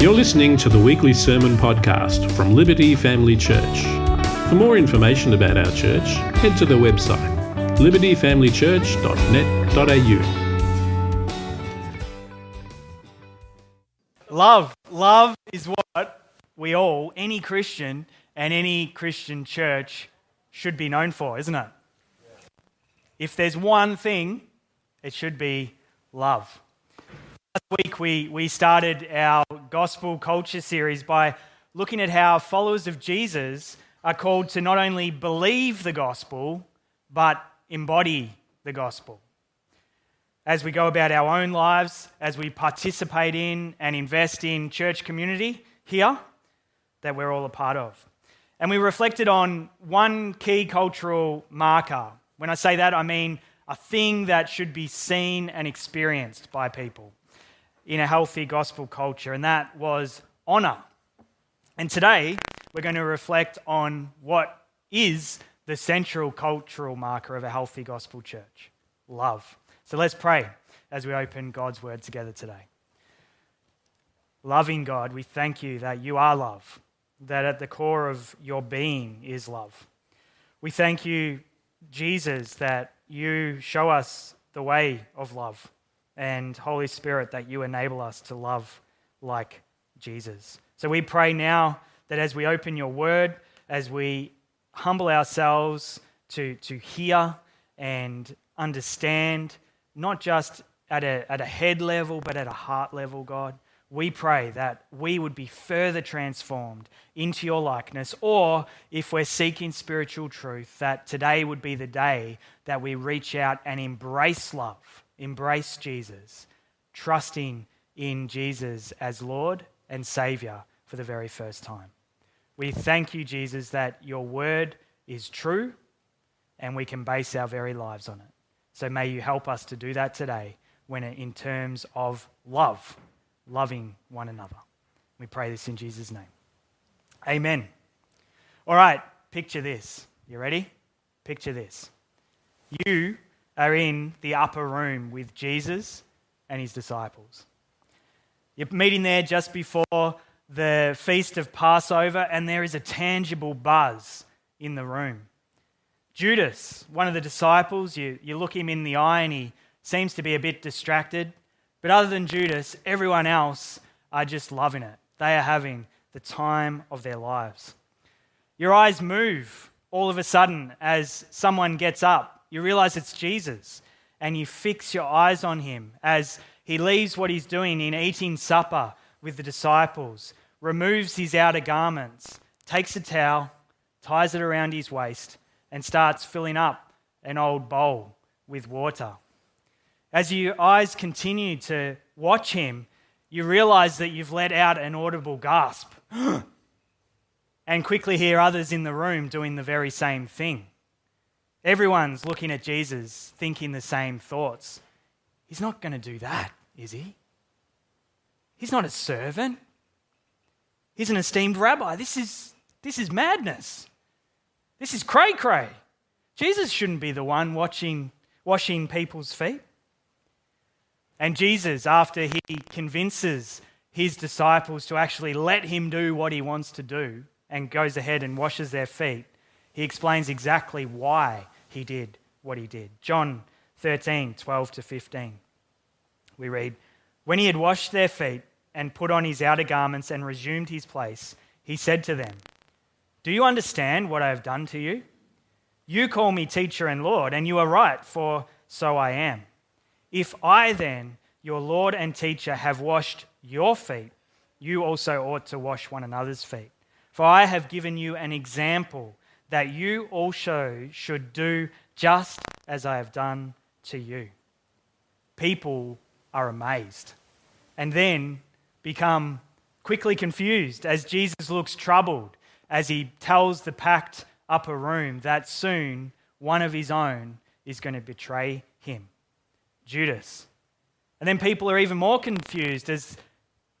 You're listening to the weekly sermon podcast from Liberty Family Church. For more information about our church, head to the website libertyfamilychurch.net.au. Love. Love is what we all, any Christian and any Christian church, should be known for, isn't it? If there's one thing, it should be love. Last week, we, we started our gospel culture series by looking at how followers of Jesus are called to not only believe the gospel, but embody the gospel. As we go about our own lives, as we participate in and invest in church community here that we're all a part of. And we reflected on one key cultural marker. When I say that, I mean a thing that should be seen and experienced by people in a healthy gospel culture, and that was honor. And today, we're going to reflect on what is the central cultural marker of a healthy gospel church love. So let's pray as we open God's word together today. Loving God, we thank you that you are love, that at the core of your being is love. We thank you, Jesus, that you show us the way of love and Holy Spirit, that you enable us to love like Jesus. So we pray now that as we open your word, as we humble ourselves to, to hear and understand, not just at a, at a head level, but at a heart level, God, we pray that we would be further transformed into your likeness, or if we're seeking spiritual truth, that today would be the day that we reach out and embrace love embrace Jesus, trusting in Jesus as Lord and Savior for the very first time. We thank you, Jesus, that your word is true and we can base our very lives on it. So may you help us to do that today when in terms of love, loving one another. We pray this in Jesus' name. Amen. All right, picture this. You ready? Picture this. You are in the upper room with Jesus and his disciples. You're meeting there just before the feast of Passover, and there is a tangible buzz in the room. Judas, one of the disciples, you, you look him in the eye and he seems to be a bit distracted. But other than Judas, everyone else are just loving it. They are having the time of their lives. Your eyes move all of a sudden as someone gets up you realize it's Jesus, and you fix your eyes on him as he leaves what he's doing in eating supper with the disciples, removes his outer garments, takes a towel, ties it around his waist, and starts filling up an old bowl with water. As your eyes continue to watch him, you realize that you've let out an audible gasp and quickly hear others in the room doing the very same thing. Everyone's looking at Jesus thinking the same thoughts. He's not going to do that, is he? He's not a servant. He's an esteemed rabbi. This is, this is madness. This is cray cray. Jesus shouldn't be the one watching, washing people's feet. And Jesus, after he convinces his disciples to actually let him do what he wants to do and goes ahead and washes their feet, he explains exactly why he did what he did. John 13, 12 to 15. We read, When he had washed their feet and put on his outer garments and resumed his place, he said to them, Do you understand what I have done to you? You call me teacher and Lord, and you are right, for so I am. If I then, your Lord and teacher, have washed your feet, you also ought to wash one another's feet. For I have given you an example that you also should do just as I have done to you. People are amazed and then become quickly confused as Jesus looks troubled as he tells the packed upper room that soon one of his own is going to betray him Judas. And then people are even more confused as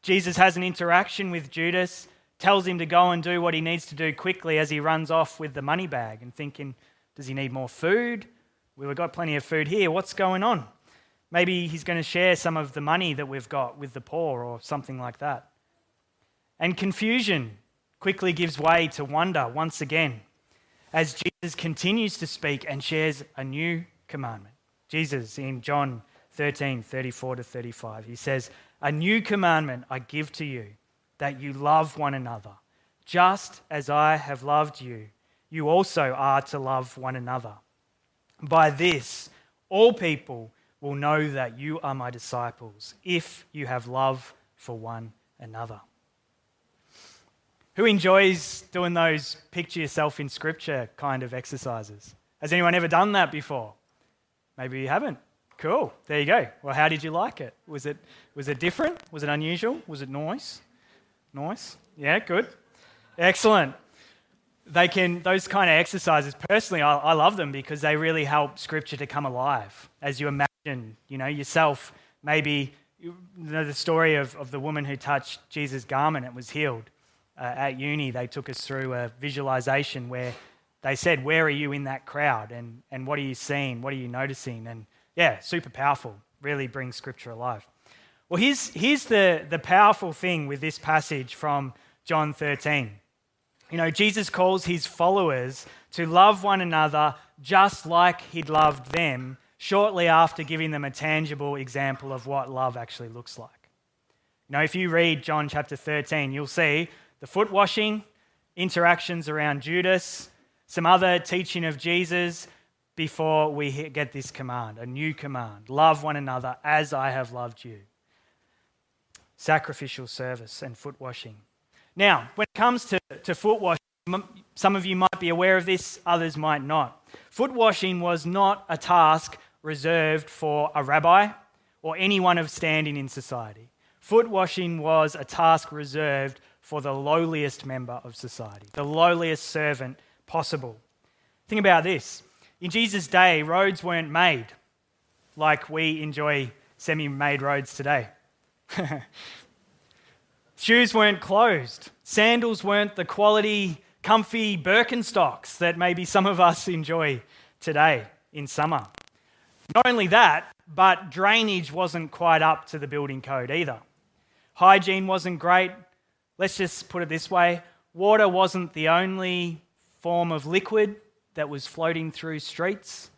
Jesus has an interaction with Judas tells him to go and do what he needs to do quickly as he runs off with the money bag and thinking, does he need more food? We've got plenty of food here. What's going on? Maybe he's going to share some of the money that we've got with the poor or something like that. And confusion quickly gives way to wonder once again as Jesus continues to speak and shares a new commandment. Jesus in John 13, 34 to 35, he says, A new commandment I give to you, that you love one another. Just as I have loved you, you also are to love one another. By this, all people will know that you are my disciples, if you have love for one another. Who enjoys doing those picture yourself in scripture kind of exercises? Has anyone ever done that before? Maybe you haven't. Cool. There you go. Well, how did you like it? Was it was it different? Was it unusual? Was it nice? Nice. Yeah, good. Excellent. They can those kind of exercises. Personally, I, I love them because they really help Scripture to come alive. As you imagine, you know yourself. Maybe you know the story of, of the woman who touched Jesus' garment and was healed uh, at uni, they took us through a visualization where they said, Where are you in that crowd? And, and what are you seeing? What are you noticing? And yeah, super powerful. Really brings scripture alive. Well, here's, here's the, the powerful thing with this passage from John 13. You know, Jesus calls his followers to love one another just like he'd loved them shortly after giving them a tangible example of what love actually looks like. You know, if you read John chapter 13, you'll see the foot washing, interactions around Judas, some other teaching of Jesus before we get this command, a new command love one another as I have loved you. Sacrificial service and foot washing. Now, when it comes to, to foot washing, some of you might be aware of this, others might not. Foot washing was not a task reserved for a rabbi or anyone of standing in society. Foot washing was a task reserved for the lowliest member of society, the lowliest servant possible. Think about this. In Jesus' day, roads weren't made like we enjoy semi made roads today. Shoes weren't closed. Sandals weren't the quality, comfy Birkenstocks that maybe some of us enjoy today in summer. Not only that, but drainage wasn't quite up to the building code either. Hygiene wasn't great, let's just put it this way water wasn't the only form of liquid that was floating through streets,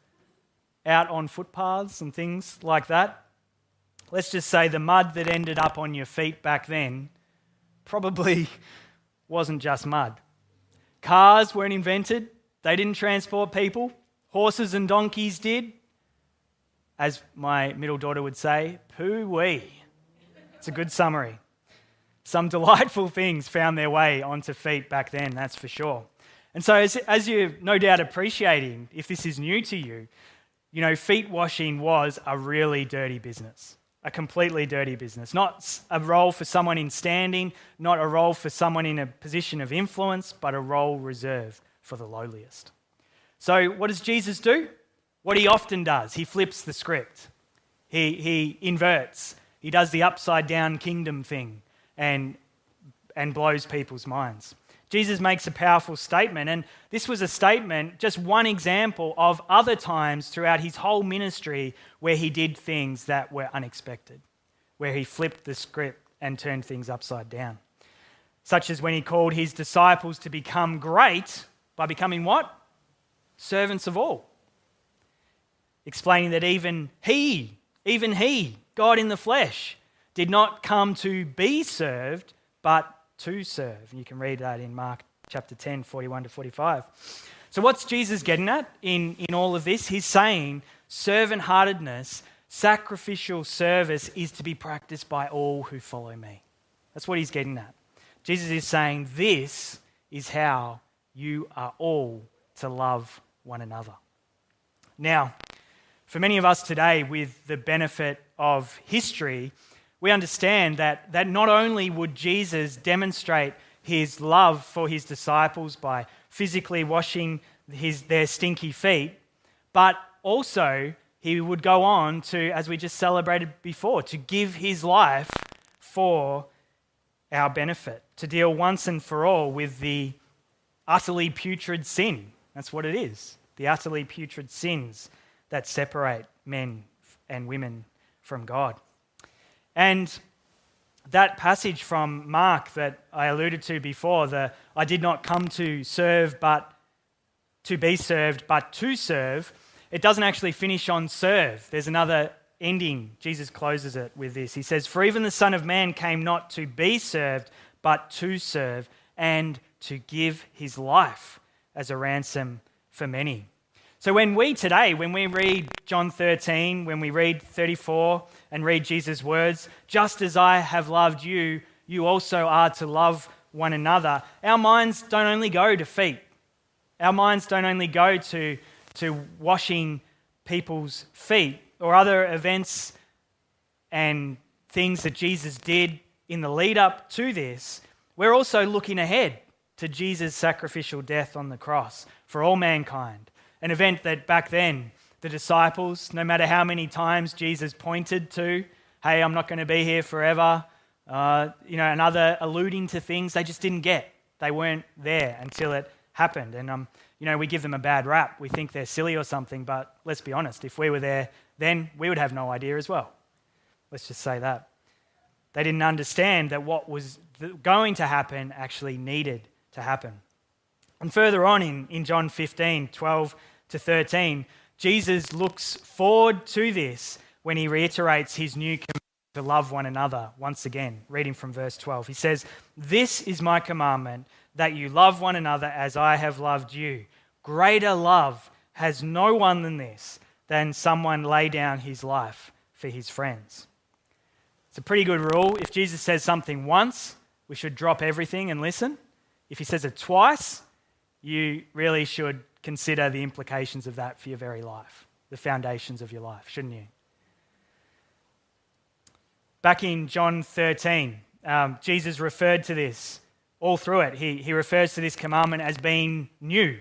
out on footpaths, and things like that. Let's just say the mud that ended up on your feet back then probably wasn't just mud. Cars weren't invented, they didn't transport people. Horses and donkeys did. As my middle daughter would say, poo wee. It's a good summary. Some delightful things found their way onto feet back then, that's for sure. And so, as, as you're no doubt appreciating, if this is new to you, you know, feet washing was a really dirty business, a completely dirty business. Not a role for someone in standing, not a role for someone in a position of influence, but a role reserved for the lowliest. So, what does Jesus do? What he often does, he flips the script, he, he inverts, he does the upside down kingdom thing and, and blows people's minds. Jesus makes a powerful statement, and this was a statement, just one example of other times throughout his whole ministry where he did things that were unexpected, where he flipped the script and turned things upside down. Such as when he called his disciples to become great by becoming what? Servants of all. Explaining that even he, even he, God in the flesh, did not come to be served, but to serve. And you can read that in Mark chapter 10, 41 to 45. So, what's Jesus getting at in, in all of this? He's saying servant heartedness, sacrificial service is to be practiced by all who follow me. That's what he's getting at. Jesus is saying this is how you are all to love one another. Now, for many of us today, with the benefit of history, we understand that, that not only would Jesus demonstrate his love for his disciples by physically washing his, their stinky feet, but also he would go on to, as we just celebrated before, to give his life for our benefit, to deal once and for all with the utterly putrid sin. That's what it is the utterly putrid sins that separate men and women from God. And that passage from Mark that I alluded to before, the I did not come to serve, but to be served, but to serve, it doesn't actually finish on serve. There's another ending. Jesus closes it with this. He says, For even the Son of Man came not to be served, but to serve, and to give his life as a ransom for many. So when we today, when we read John 13, when we read 34 and read Jesus' words, just as I have loved you, you also are to love one another, our minds don't only go to feet. Our minds don't only go to, to washing people's feet or other events and things that Jesus did in the lead up to this. We're also looking ahead to Jesus' sacrificial death on the cross for all mankind. An event that back then, the disciples, no matter how many times Jesus pointed to, hey, I'm not going to be here forever, uh, you know, and other alluding to things they just didn't get. They weren't there until it happened. And, um, you know, we give them a bad rap. We think they're silly or something, but let's be honest, if we were there then, we would have no idea as well. Let's just say that. They didn't understand that what was going to happen actually needed to happen. And further on in, in John 15, 12 to 13, Jesus looks forward to this when he reiterates his new command to love one another once again. Reading from verse 12, he says, This is my commandment that you love one another as I have loved you. Greater love has no one than this, than someone lay down his life for his friends. It's a pretty good rule. If Jesus says something once, we should drop everything and listen. If he says it twice, you really should consider the implications of that for your very life, the foundations of your life, shouldn't you? Back in John 13, um, Jesus referred to this all through it. He, he refers to this commandment as being new.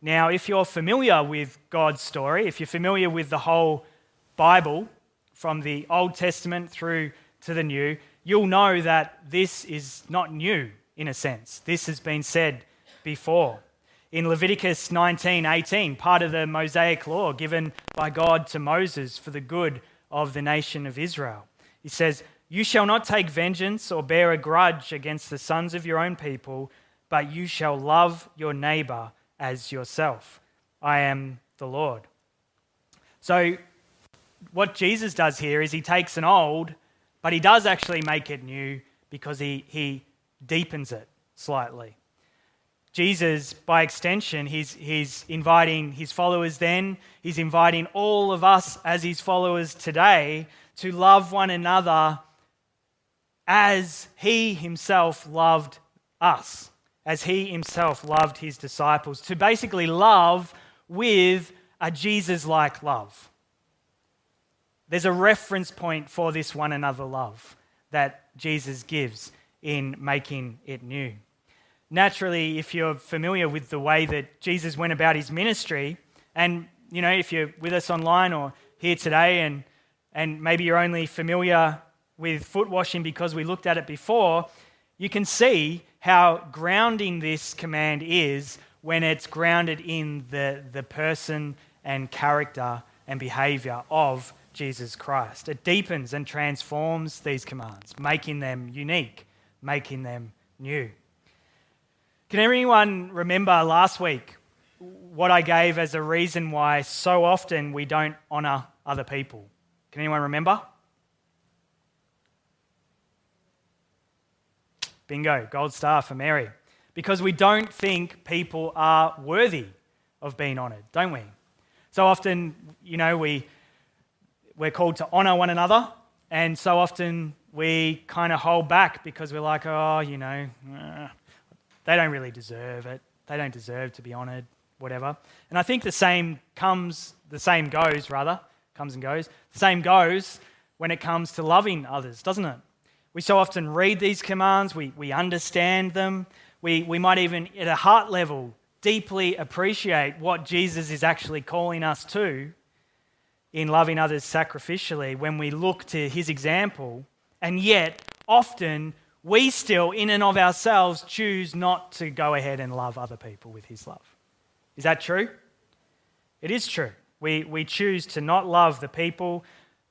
Now, if you're familiar with God's story, if you're familiar with the whole Bible from the Old Testament through to the New, you'll know that this is not new in a sense. This has been said before. In Leviticus 19:18, part of the Mosaic law given by God to Moses for the good of the nation of Israel. He says, "You shall not take vengeance or bear a grudge against the sons of your own people, but you shall love your neighbor as yourself. I am the Lord." So what Jesus does here is he takes an old, but he does actually make it new because he, he deepens it slightly. Jesus, by extension, he's, he's inviting his followers then, he's inviting all of us as his followers today to love one another as he himself loved us, as he himself loved his disciples, to basically love with a Jesus like love. There's a reference point for this one another love that Jesus gives in making it new. Naturally, if you're familiar with the way that Jesus went about his ministry, and you know, if you're with us online or here today, and, and maybe you're only familiar with foot washing because we looked at it before, you can see how grounding this command is when it's grounded in the, the person and character and behavior of Jesus Christ. It deepens and transforms these commands, making them unique making them new. Can anyone remember last week what I gave as a reason why so often we don't honour other people? Can anyone remember? Bingo, gold star for Mary. Because we don't think people are worthy of being honoured, don't we? So often, you know, we, we're called to honour one another, and so often we kind of hold back because we're like, oh, you know, they don't really deserve it. They don't deserve to be honored, whatever. And I think the same comes, the same goes, rather, comes and goes. The same goes when it comes to loving others, doesn't it? We so often read these commands, we, we understand them, we, we might even, at a heart level, deeply appreciate what Jesus is actually calling us to in loving others sacrificially when we look to his example and yet, often, we still, in and of ourselves, choose not to go ahead and love other people with His love. Is that true? It is true. We, we choose to not love the people,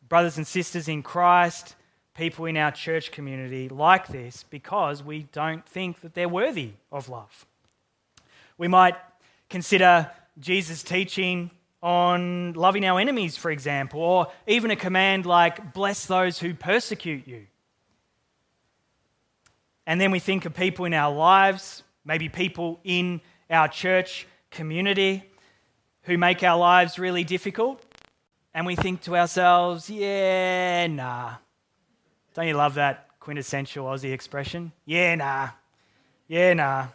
brothers and sisters in Christ, people in our church community like this because we don't think that they're worthy of love. We might consider Jesus' teaching on loving our enemies, for example, or even a command like, bless those who persecute you. And then we think of people in our lives, maybe people in our church community who make our lives really difficult. And we think to ourselves, yeah, nah. Don't you love that quintessential Aussie expression? Yeah, nah. Yeah, nah.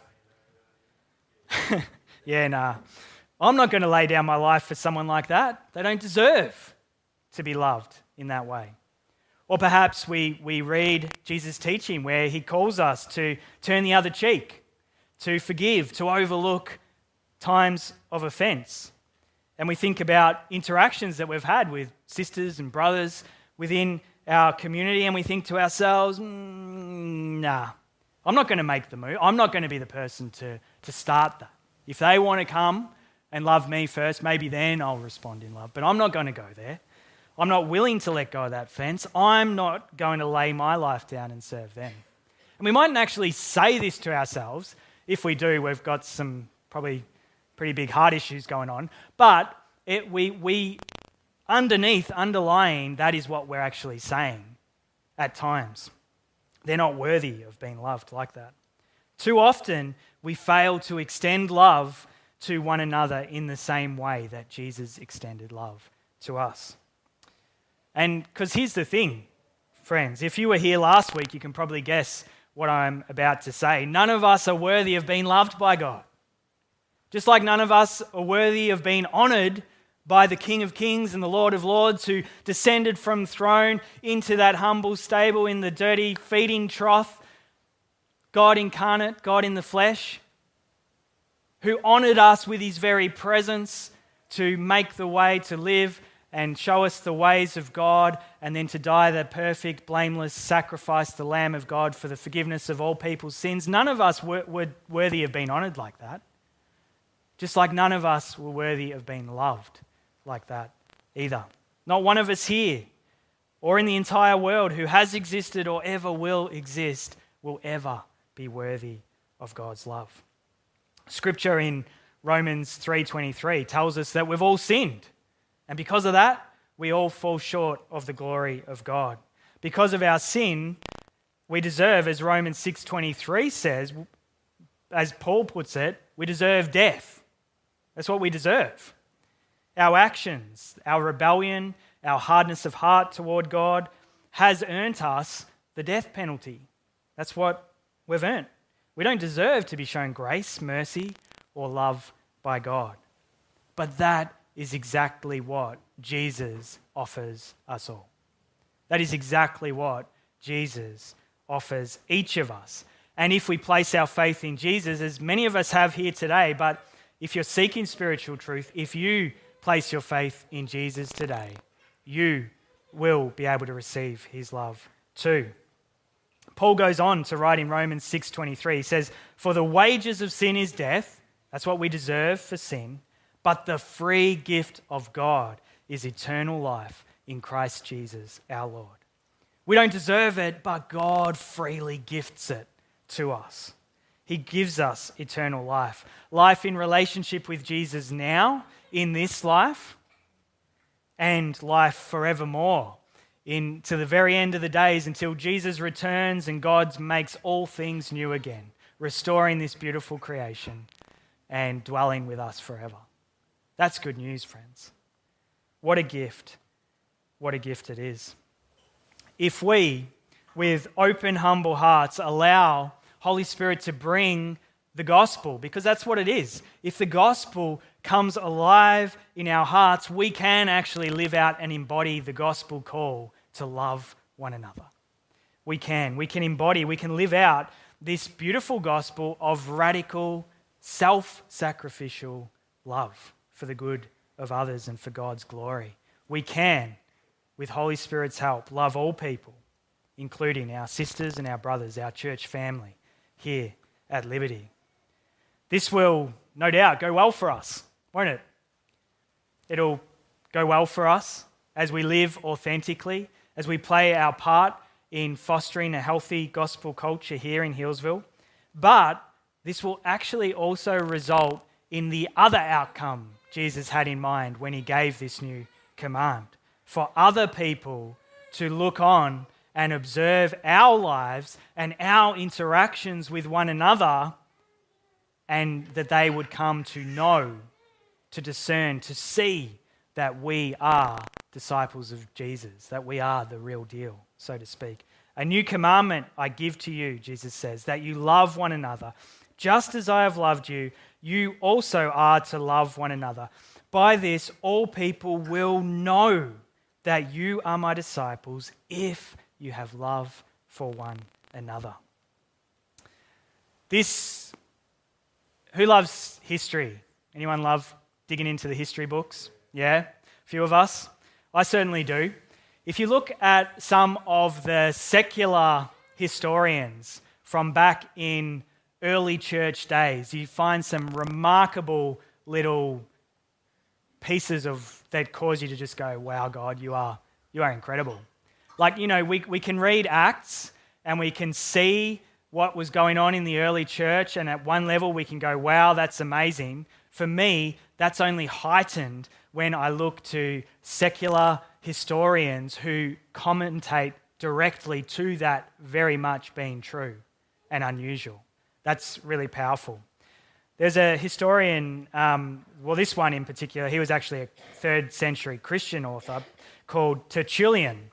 yeah, nah. I'm not going to lay down my life for someone like that. They don't deserve to be loved in that way. Or perhaps we, we read Jesus' teaching where he calls us to turn the other cheek, to forgive, to overlook times of offense. And we think about interactions that we've had with sisters and brothers within our community, and we think to ourselves, mm, nah, I'm not going to make the move. I'm not going to be the person to, to start that. If they want to come and love me first, maybe then I'll respond in love. But I'm not going to go there. I'm not willing to let go of that fence. I'm not going to lay my life down and serve them. And we mightn't actually say this to ourselves. If we do, we've got some probably pretty big heart issues going on. But it, we, we, underneath, underlying, that is what we're actually saying at times. They're not worthy of being loved like that. Too often, we fail to extend love to one another in the same way that Jesus extended love to us. And because here's the thing, friends, if you were here last week, you can probably guess what I'm about to say. None of us are worthy of being loved by God. Just like none of us are worthy of being honored by the King of Kings and the Lord of Lords, who descended from throne into that humble stable in the dirty feeding trough, God incarnate, God in the flesh who honored us with his very presence to make the way to live and show us the ways of God, and then to die the perfect, blameless sacrifice, the Lamb of God for the forgiveness of all people's sins. None of us were, were worthy of being honored like that. Just like none of us were worthy of being loved like that either. Not one of us here or in the entire world who has existed or ever will exist will ever be worthy of God's love. Scripture in Romans 3:23 tells us that we've all sinned. And because of that, we all fall short of the glory of God. Because of our sin, we deserve as Romans 6:23 says, as Paul puts it, we deserve death. That's what we deserve. Our actions, our rebellion, our hardness of heart toward God has earned us the death penalty. That's what we've earned. We don't deserve to be shown grace, mercy, or love by God. But that is exactly what Jesus offers us all. That is exactly what Jesus offers each of us. And if we place our faith in Jesus, as many of us have here today, but if you're seeking spiritual truth, if you place your faith in Jesus today, you will be able to receive his love too. Paul goes on to write in Romans 6:23. He says, "For the wages of sin is death, that's what we deserve for sin, but the free gift of God is eternal life in Christ Jesus our Lord." We don't deserve it, but God freely gifts it to us. He gives us eternal life. Life in relationship with Jesus now, in this life, and life forevermore in to the very end of the days until Jesus returns and God makes all things new again, restoring this beautiful creation and dwelling with us forever. That's good news, friends. What a gift. What a gift it is. If we, with open, humble hearts, allow Holy Spirit to bring the gospel, because that's what it is. If the gospel comes alive in our hearts, we can actually live out and embody the gospel call to love one another. We can. We can embody, we can live out this beautiful gospel of radical, self sacrificial love for the good of others and for God's glory. We can, with Holy Spirit's help, love all people, including our sisters and our brothers, our church family here at Liberty. This will, no doubt, go well for us, won't it? It'll go well for us as we live authentically as we play our part in fostering a healthy gospel culture here in Hillsville. but this will actually also result in the other outcome Jesus had in mind when he gave this new command for other people to look on and observe our lives and our interactions with one another, and that they would come to know, to discern, to see that we are disciples of Jesus, that we are the real deal, so to speak. A new commandment I give to you, Jesus says, that you love one another. Just as I have loved you, you also are to love one another. By this, all people will know that you are my disciples if you have love for one another. This, who loves history? Anyone love digging into the history books? Yeah, a few of us. I certainly do. If you look at some of the secular historians from back in early church days, you find some remarkable little pieces of that cause you to just go, wow, God, you are, you are incredible. Like, you know, we, we can read Acts and we can see what was going on in the early church, and at one level we can go, wow, that's amazing. For me, that's only heightened when I look to secular historians who commentate directly to that very much being true and unusual. That's really powerful. There's a historian, um, well, this one in particular, he was actually a third century Christian author called Tertullian.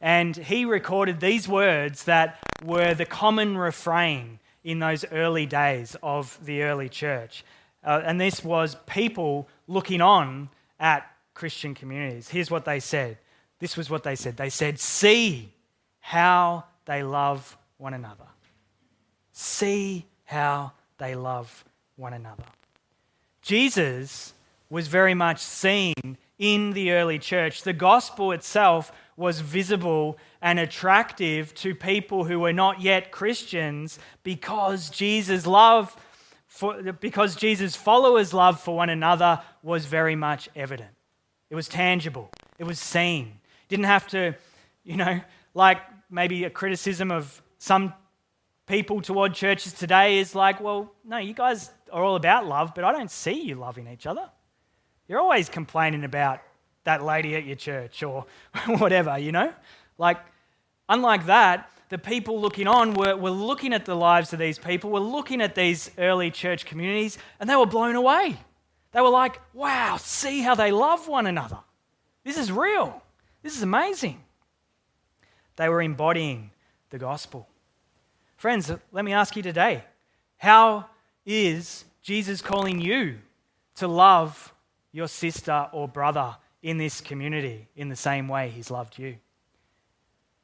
And he recorded these words that were the common refrain in those early days of the early church. Uh, and this was people looking on at Christian communities. Here's what they said. This was what they said. They said, See how they love one another. See how they love one another. Jesus was very much seen in the early church. The gospel itself was visible and attractive to people who were not yet Christians because Jesus' love for, because Jesus' followers' love for one another was very much evident. It was tangible. It was seen. Didn't have to, you know, like maybe a criticism of some people toward churches today is like, well, no, you guys are all about love, but I don't see you loving each other. You're always complaining about that lady at your church or whatever, you know? Like, unlike that, the people looking on were, were looking at the lives of these people, were looking at these early church communities, and they were blown away. They were like, wow, see how they love one another. This is real. This is amazing. They were embodying the gospel. Friends, let me ask you today how is Jesus calling you to love your sister or brother in this community in the same way he's loved you?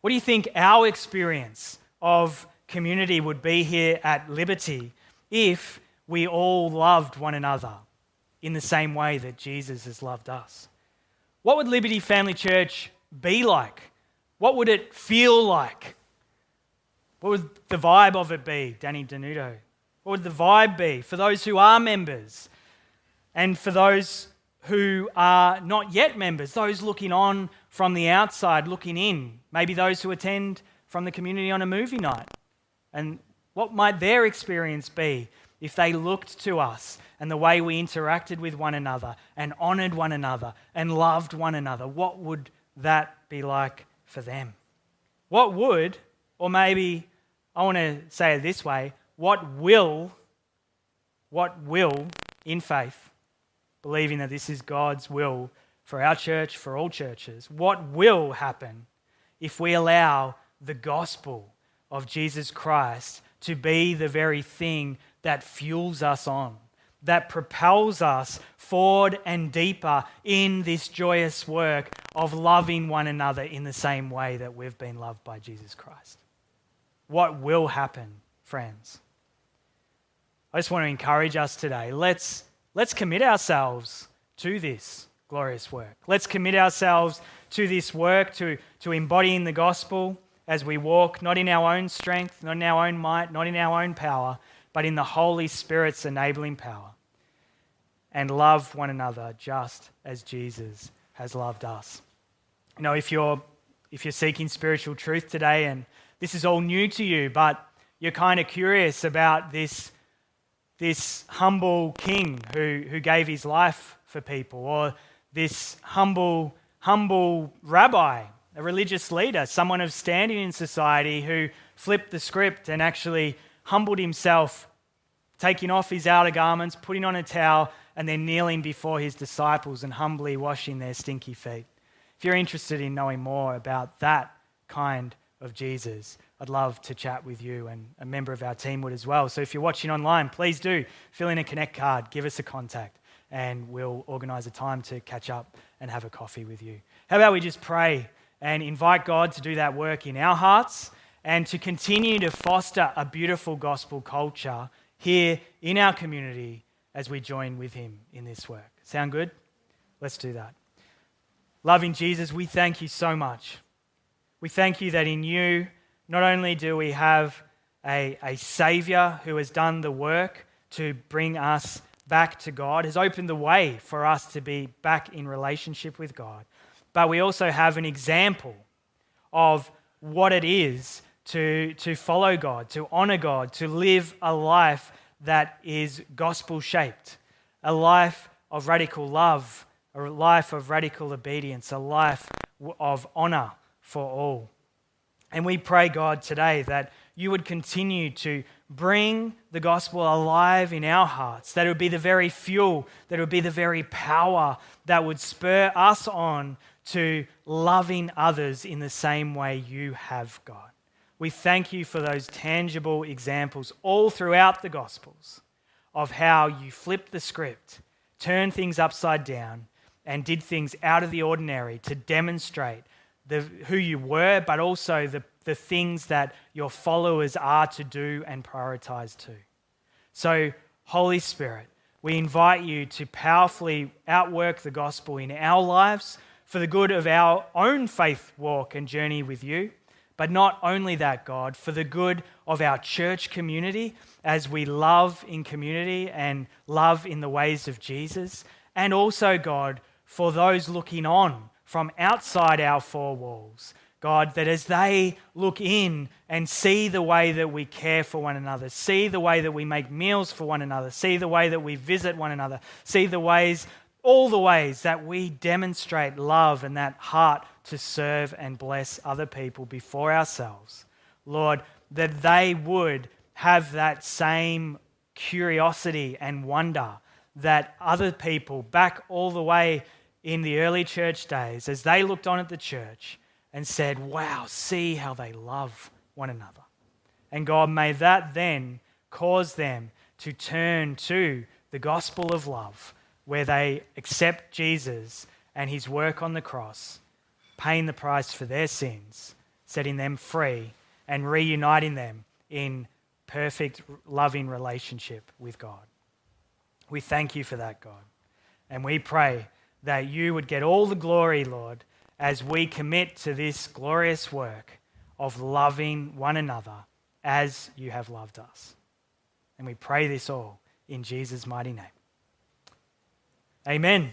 What do you think our experience of community would be here at Liberty if we all loved one another in the same way that Jesus has loved us? What would Liberty Family Church be like? What would it feel like? What would the vibe of it be, Danny Denudo? What would the vibe be for those who are members and for those who are not yet members, those looking on from the outside, looking in, maybe those who attend from the community on a movie night? And what might their experience be if they looked to us and the way we interacted with one another and honored one another and loved one another? What would that be like for them? What would, or maybe I want to say it this way what will, what will, in faith, believing that this is God's will for our church, for all churches, what will happen if we allow the gospel of Jesus Christ to be the very thing that fuels us on, that propels us forward and deeper in this joyous work of loving one another in the same way that we've been loved by Jesus Christ? What will happen, friends. I just want to encourage us today. Let's, let's commit ourselves to this glorious work. Let's commit ourselves to this work, to, to embodying the gospel as we walk, not in our own strength, not in our own might, not in our own power, but in the Holy Spirit's enabling power. And love one another just as Jesus has loved us. You know, if you're if you're seeking spiritual truth today and this is all new to you, but you're kind of curious about this, this humble king who, who gave his life for people, or this humble, humble rabbi, a religious leader, someone of standing in society who flipped the script and actually humbled himself, taking off his outer garments, putting on a towel, and then kneeling before his disciples and humbly washing their stinky feet. If you're interested in knowing more about that kind of Jesus, I'd love to chat with you, and a member of our team would as well. So if you're watching online, please do fill in a Connect card, give us a contact, and we'll organize a time to catch up and have a coffee with you. How about we just pray and invite God to do that work in our hearts and to continue to foster a beautiful gospel culture here in our community as we join with Him in this work. Sound good? Let's do that. Loving Jesus, we thank you so much. We thank you that in you, not only do we have a, a Savior who has done the work to bring us back to God, has opened the way for us to be back in relationship with God, but we also have an example of what it is to, to follow God, to honor God, to live a life that is gospel shaped, a life of radical love a life of radical obedience, a life of honor for all. And we pray, God, today that you would continue to bring the gospel alive in our hearts, that it would be the very fuel, that it would be the very power that would spur us on to loving others in the same way you have, God. We thank you for those tangible examples all throughout the Gospels of how you flipped the script, turned things upside down, and did things out of the ordinary to demonstrate the, who you were, but also the, the things that your followers are to do and prioritize to. So, Holy Spirit, we invite you to powerfully outwork the gospel in our lives for the good of our own faith walk and journey with you. But not only that, God, for the good of our church community as we love in community and love in the ways of Jesus. And also, God, for those looking on from outside our four walls. God, that as they look in and see the way that we care for one another, see the way that we make meals for one another, see the way that we visit one another, see the ways, all the ways that we demonstrate love and that heart to serve and bless other people before ourselves. Lord, that they would have that same curiosity and wonder that other people back all the way in the early church days, as they looked on at the church and said, Wow, see how they love one another. And God, may that then cause them to turn to the gospel of love, where they accept Jesus and his work on the cross, paying the price for their sins, setting them free, and reuniting them in perfect, loving relationship with God. We thank you for that, God. And we pray that you would get all the glory, Lord, as we commit to this glorious work of loving one another as you have loved us. And we pray this all in Jesus' mighty name. Amen.